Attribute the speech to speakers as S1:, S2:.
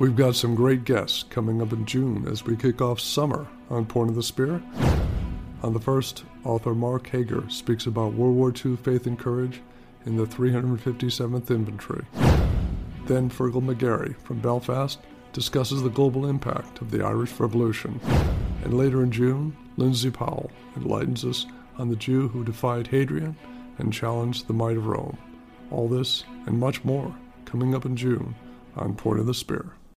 S1: We've got some great guests coming up in June as we kick off summer on Point of the Spear. On the first, author Mark Hager speaks about World War II faith and courage in the 357th Infantry. Then Fergal McGarry from Belfast discusses the global impact of the Irish Revolution. And later in June, Lindsay Powell enlightens us on the Jew who defied Hadrian and challenged the might of Rome. All this and much more coming up in June on Point of the Spear.